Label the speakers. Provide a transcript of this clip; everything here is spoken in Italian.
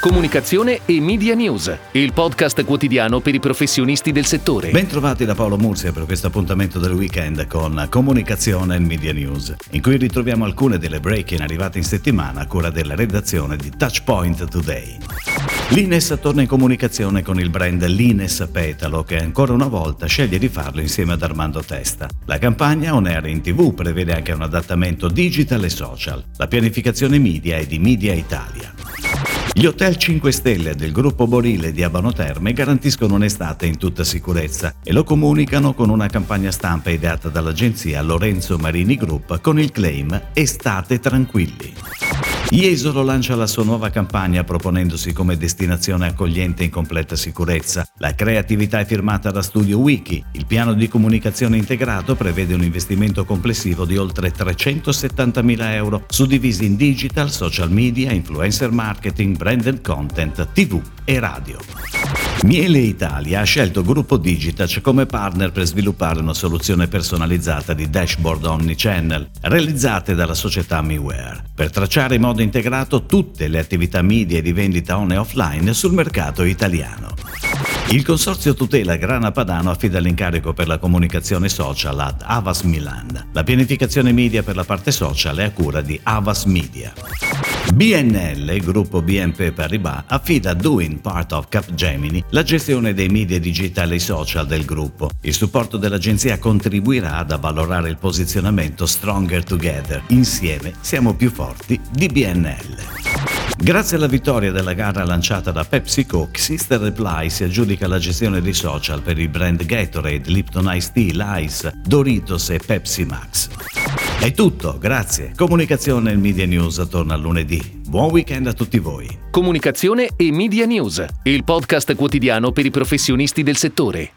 Speaker 1: Comunicazione e Media News, il podcast quotidiano per i professionisti del settore.
Speaker 2: Bentrovati da Paolo Mursia per questo appuntamento del weekend con Comunicazione e Media News, in cui ritroviamo alcune delle break-in arrivate in settimana a cura della redazione di Touchpoint Today. L'Ines torna in comunicazione con il brand Lines Petalo che ancora una volta sceglie di farlo insieme ad Armando Testa. La campagna On Air in TV prevede anche un adattamento digital e social. La pianificazione media è di Media Italia. Gli hotel 5 Stelle del gruppo Borile di Abano Terme garantiscono un'estate in tutta sicurezza e lo comunicano con una campagna stampa ideata dall'agenzia Lorenzo Marini Group con il claim Estate tranquilli. Jesolo lancia la sua nuova campagna proponendosi come destinazione accogliente in completa sicurezza. La creatività è firmata da Studio Wiki. Il piano di comunicazione integrato prevede un investimento complessivo di oltre 370.000 euro, suddivisi in digital, social media, influencer marketing, branded content, tv e radio. Miele Italia ha scelto Gruppo Digitac come partner per sviluppare una soluzione personalizzata di dashboard omnichannel realizzate dalla società MiWare per tracciare in modo integrato tutte le attività media di vendita on e offline sul mercato italiano. Il consorzio tutela Grana Padano affida l'incarico per la comunicazione social ad Avas Milan. La pianificazione media per la parte social è a cura di Avas Media. BNL, gruppo BNP Paribas, affida a Doing Part of Capgemini la gestione dei media digitali e social del gruppo. Il supporto dell'agenzia contribuirà ad avvalorare il posizionamento Stronger Together. Insieme siamo più forti di BNL. Grazie alla vittoria della gara lanciata da Pepsi Coke, Sister Reply si aggiudica la gestione dei social per i brand Gatorade, Lipton Ice Tea, Lice, Doritos e Pepsi Max. È tutto, grazie. Comunicazione e Media News torna lunedì. Buon weekend a tutti voi.
Speaker 1: Comunicazione e Media News, il podcast quotidiano per i professionisti del settore.